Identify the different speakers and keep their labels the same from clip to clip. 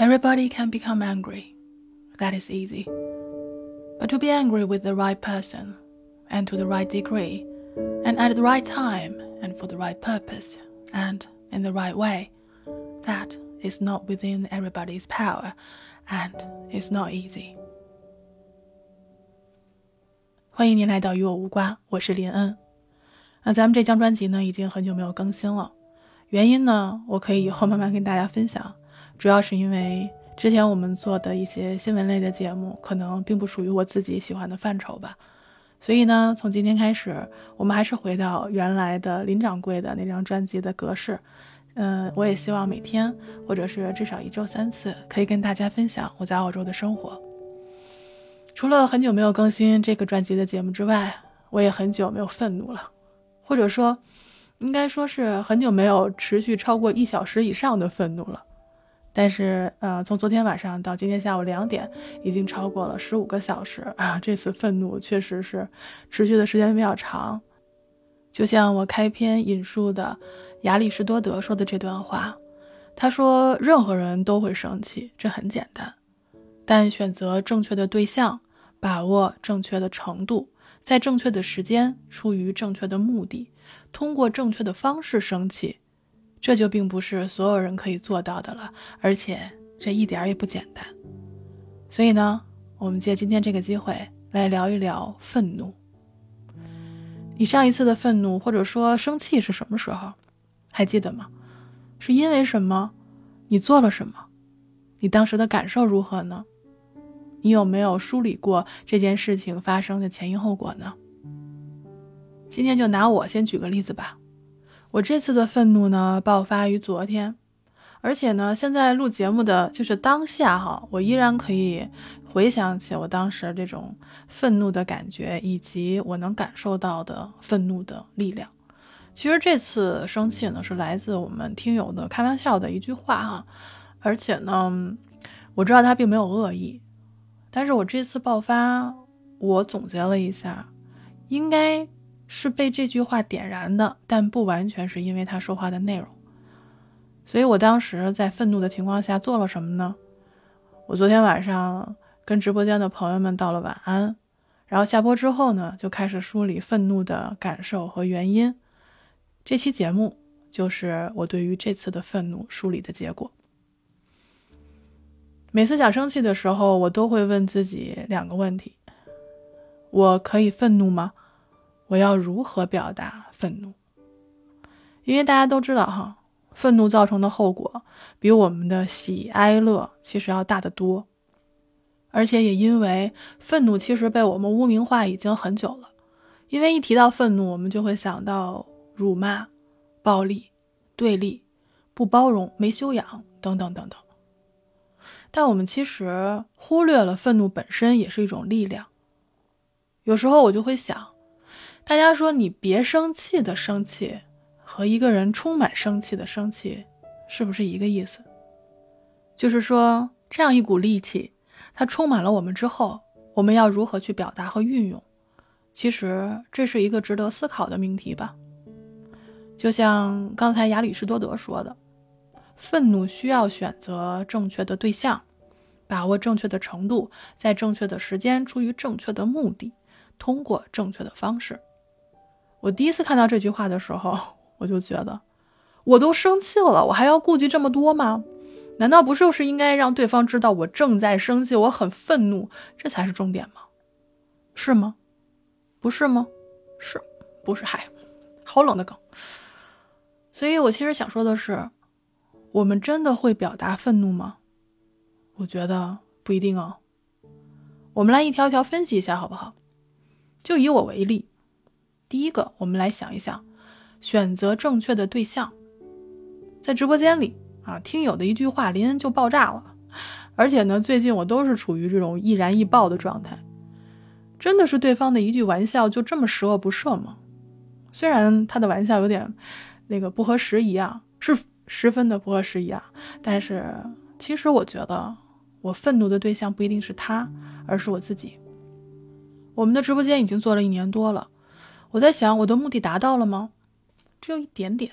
Speaker 1: Everybody can become angry. That is easy. But to be angry with the right person, and to the right degree, and at the right time, and for the right purpose, and in the right way, that is not within everybody's power, and is not easy. 欢迎您来到与我无关，我是林恩。那咱们这张专辑呢，已经很久没有更新了，原因呢，我可以以后慢慢跟大家分享。 主要是因为之前我们做的一些新闻类的节目，可能并不属于我自己喜欢的范畴吧。所以呢，从今天开始，我们还是回到原来的林掌柜的那张专辑的格式。嗯，我也希望每天，或者是至少一周三次，可以跟大家分享我在澳洲的生活。除了很久没有更新这个专辑的节目之外，我也很久没有愤怒了，或者说，应该说是很久没有持续超过一小时以上的愤怒了。但是，呃，从昨天晚上到今天下午两点，已经超过了十五个小时 啊！这次愤怒确实是持续的时间比较长。就像我开篇引述的亚里士多德说的这段话，他说：“任何人都会生气，这很简单，但选择正确的对象，把握正确的程度，在正确的时间，出于正确的目的，通过正确的方式生气。”这就并不是所有人可以做到的了，而且这一点也不简单。所以呢，我们借今天这个机会来聊一聊愤怒。你上一次的愤怒或者说生气是什么时候？还记得吗？是因为什么？你做了什么？你当时的感受如何呢？你有没有梳理过这件事情发生的前因后果呢？今天就拿我先举个例子吧。我这次的愤怒呢，爆发于昨天，而且呢，现在录节目的就是当下哈，我依然可以回想起我当时这种愤怒的感觉，以及我能感受到的愤怒的力量。其实这次生气呢，是来自我们听友的开玩笑的一句话哈，而且呢，我知道他并没有恶意，但是我这次爆发，我总结了一下，应该。是被这句话点燃的，但不完全是因为他说话的内容。所以我当时在愤怒的情况下做了什么呢？我昨天晚上跟直播间的朋友们道了晚安，然后下播之后呢，就开始梳理愤怒的感受和原因。这期节目就是我对于这次的愤怒梳理的结果。每次想生气的时候，我都会问自己两个问题：我可以愤怒吗？我要如何表达愤怒？因为大家都知道，哈，愤怒造成的后果比我们的喜哀乐其实要大得多。而且也因为愤怒其实被我们污名化已经很久了，因为一提到愤怒，我们就会想到辱骂、暴力、对立、不包容、没修养等等等等。但我们其实忽略了愤怒本身也是一种力量。有时候我就会想。大家说你别生气的生气，和一个人充满生气的生气，是不是一个意思？就是说，这样一股力气，它充满了我们之后，我们要如何去表达和运用？其实这是一个值得思考的命题吧。就像刚才亚里士多德说的，愤怒需要选择正确的对象，把握正确的程度，在正确的时间，出于正确的目的，通过正确的方式。我第一次看到这句话的时候，我就觉得，我都生气了，我还要顾及这么多吗？难道不就是应该让对方知道我正在生气，我很愤怒，这才是重点吗？是吗？不是吗？是，不是？嗨，好冷的梗。所以我其实想说的是，我们真的会表达愤怒吗？我觉得不一定哦。我们来一条一条分析一下，好不好？就以我为例。第一个，我们来想一想，选择正确的对象。在直播间里啊，听友的一句话，林恩就爆炸了。而且呢，最近我都是处于这种易燃易爆的状态。真的是对方的一句玩笑就这么十恶不赦吗？虽然他的玩笑有点那个不合时宜啊，是十分的不合时宜啊，但是其实我觉得我愤怒的对象不一定是他，而是我自己。我们的直播间已经做了一年多了。我在想，我的目的达到了吗？只有一点点。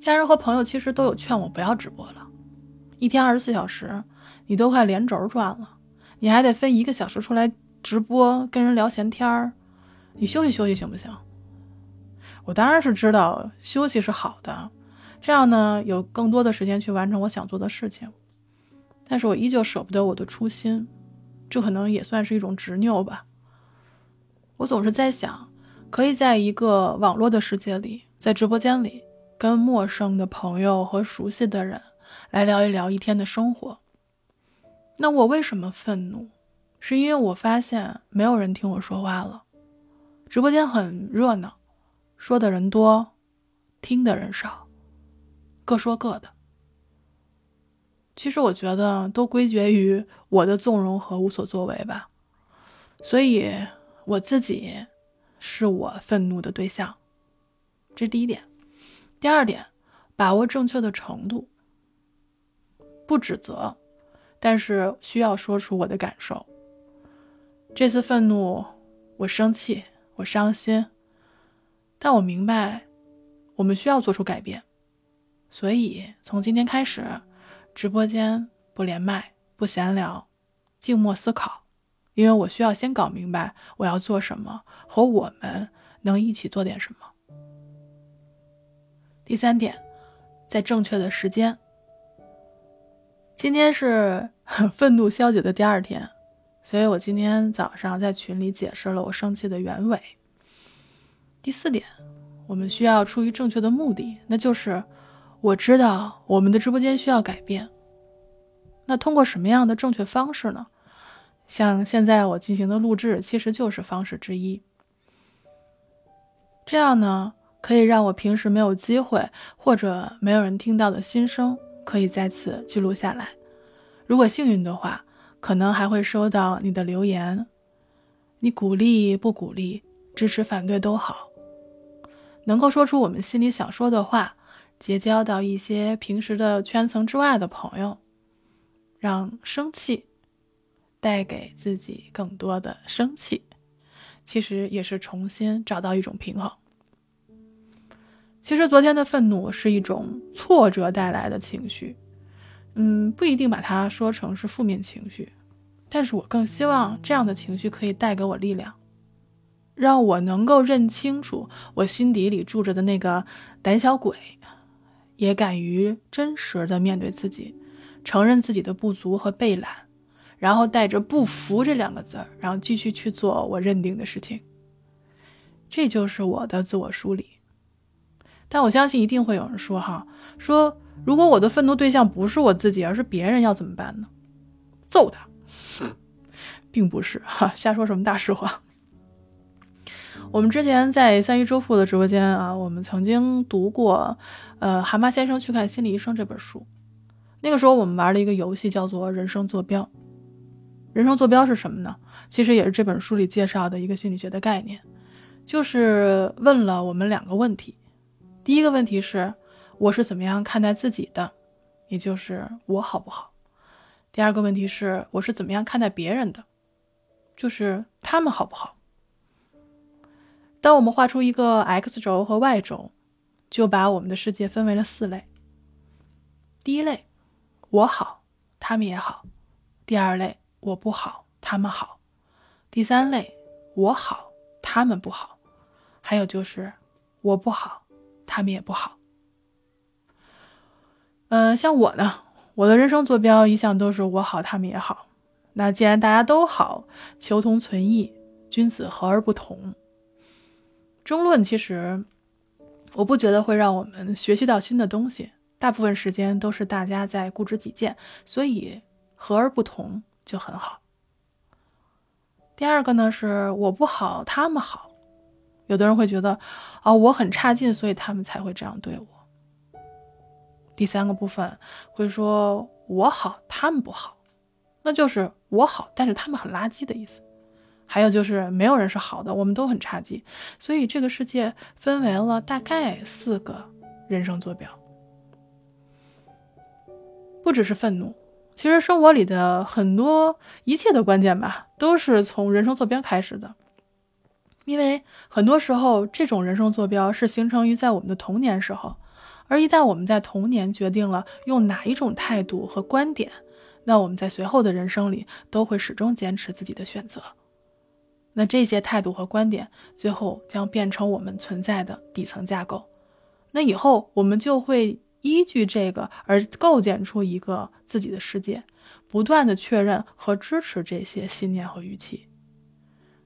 Speaker 1: 家人和朋友其实都有劝我不要直播了，一天二十四小时，你都快连轴转了，你还得分一个小时出来直播跟人聊闲天儿，你休息休息行不行？我当然是知道休息是好的，这样呢有更多的时间去完成我想做的事情，但是我依旧舍不得我的初心，这可能也算是一种执拗吧。我总是在想，可以在一个网络的世界里，在直播间里。跟陌生的朋友和熟悉的人来聊一聊一天的生活。那我为什么愤怒？是因为我发现没有人听我说话了。直播间很热闹，说的人多，听的人少，各说各的。其实我觉得都归结于我的纵容和无所作为吧。所以我自己是我愤怒的对象。这是第一点。第二点，把握正确的程度，不指责，但是需要说出我的感受。这次愤怒，我生气，我伤心，但我明白，我们需要做出改变。所以从今天开始，直播间不连麦，不闲聊，静默思考，因为我需要先搞明白我要做什么，和我们能一起做点什么。第三点，在正确的时间。今天是 愤怒消解的第二天，所以我今天早上在群里解释了我生气的原委。第四点，我们需要出于正确的目的，那就是我知道我们的直播间需要改变。那通过什么样的正确方式呢？像现在我进行的录制，其实就是方式之一。这样呢？可以让我平时没有机会或者没有人听到的心声，可以在此记录下来。如果幸运的话，可能还会收到你的留言，你鼓励不鼓励，支持反对都好，能够说出我们心里想说的话，结交到一些平时的圈层之外的朋友，让生气带给自己更多的生气，其实也是重新找到一种平衡。其实昨天的愤怒是一种挫折带来的情绪，嗯，不一定把它说成是负面情绪，但是我更希望这样的情绪可以带给我力量，让我能够认清楚我心底里住着的那个胆小鬼，也敢于真实的面对自己，承认自己的不足和被懒，然后带着不服这两个字儿，然后继续去做我认定的事情，这就是我的自我梳理。但我相信一定会有人说：“哈，说如果我的愤怒对象不是我自己，而是别人，要怎么办呢？揍他，并不是哈，瞎说什么大实话。我们之前在三鱼周铺的直播间啊，我们曾经读过，呃，《蛤蟆先生去看心理医生》这本书。那个时候我们玩了一个游戏，叫做人生坐标。人生坐标是什么呢？其实也是这本书里介绍的一个心理学的概念，就是问了我们两个问题。第一个问题是，我是怎么样看待自己的，也就是我好不好？第二个问题是，我是怎么样看待别人的，就是他们好不好？当我们画出一个 x 轴和 y 轴，就把我们的世界分为了四类。第一类，我好，他们也好；第二类，我不好，他们好；第三类，我好，他们不好；还有就是我不好。他们也不好，嗯，像我呢，我的人生坐标一向都是我好，他们也好。那既然大家都好，求同存异，君子和而不同。争论其实，我不觉得会让我们学习到新的东西，大部分时间都是大家在固执己见，所以和而不同就很好。第二个呢，是我不好，他们好。有的人会觉得，啊，我很差劲，所以他们才会这样对我。第三个部分会说，我好，他们不好，那就是我好，但是他们很垃圾的意思。还有就是没有人是好的，我们都很差劲。所以这个世界分为了大概四个人生坐标，不只是愤怒，其实生活里的很多一切的关键吧，都是从人生坐标开始的。因为很多时候，这种人生坐标是形成于在我们的童年时候，而一旦我们在童年决定了用哪一种态度和观点，那我们在随后的人生里都会始终坚持自己的选择。那这些态度和观点，最后将变成我们存在的底层架构。那以后我们就会依据这个而构建出一个自己的世界，不断的确认和支持这些信念和预期。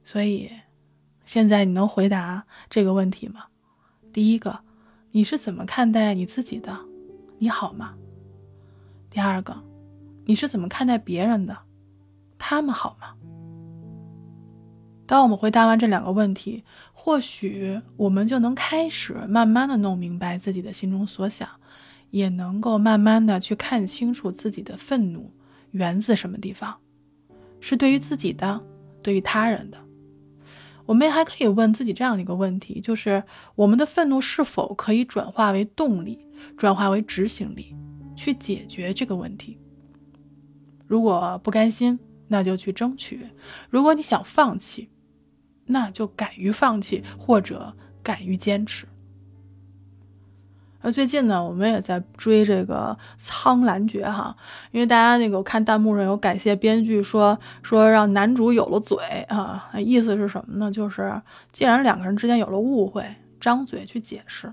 Speaker 1: 所以，现在你能回答这个问题吗？第一个。你是怎么看待你自己的？你好吗？第二个，你是怎么看待别人的？他们好吗？当我们回答完这两个问题，或许我们就能开始慢慢的弄明白自己的心中所想，也能够慢慢的去看清楚自己的愤怒源自什么地方，是对于自己的，对于他人的。我们还可以问自己这样的一个问题：就是我们的愤怒是否可以转化为动力，转化为执行力，去解决这个问题？如果不甘心，那就去争取；如果你想放弃，那就敢于放弃，或者敢于坚持。那最近呢，我们也在追这个《苍兰诀》哈，因为大家那个看弹幕上有感谢编剧说说让男主有了嘴啊，意思是什么呢？就是既然两个人之间有了误会，张嘴去解释。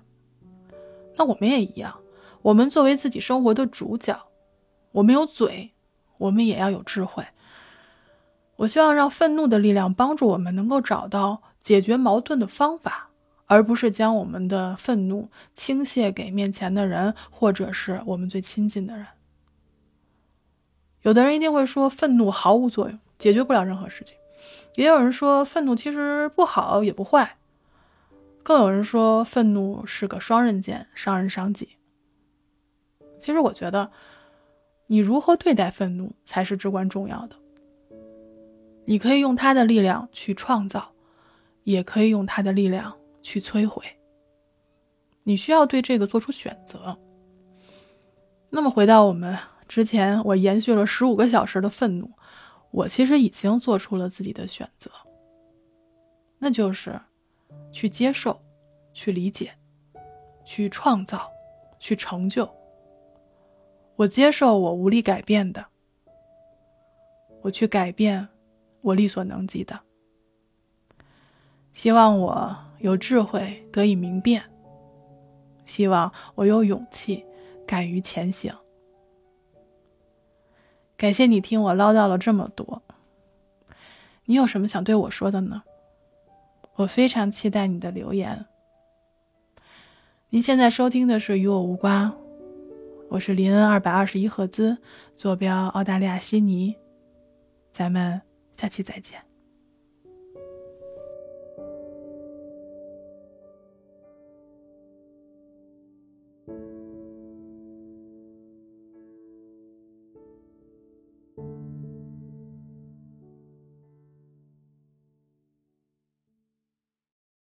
Speaker 1: 那我们也一样，我们作为自己生活的主角，我们有嘴，我们也要有智慧。我希望让愤怒的力量帮助我们能够找到解决矛盾的方法。而不是将我们的愤怒倾泻给面前的人，或者是我们最亲近的人。有的人一定会说，愤怒毫无作用，解决不了任何事情；也有人说，愤怒其实不好也不坏；更有人说，愤怒是个双刃剑，伤人伤己。其实，我觉得，你如何对待愤怒才是至关重要的。你可以用它的力量去创造，也可以用它的力量。去摧毁。你需要对这个做出选择。那么回到我们之前，我延续了十五个小时的愤怒，我其实已经做出了自己的选择，那就是去接受、去理解、去创造、去成就。我接受我无力改变的，我去改变我力所能及的。希望我。有智慧得以明辨，希望我有勇气敢于前行。感谢你听我唠叨了这么多，你有什么想对我说的呢？我非常期待你的留言。您现在收听的是《与我无关》，我是林恩二百二十一赫兹，坐标澳大利亚悉尼，咱们下期再见。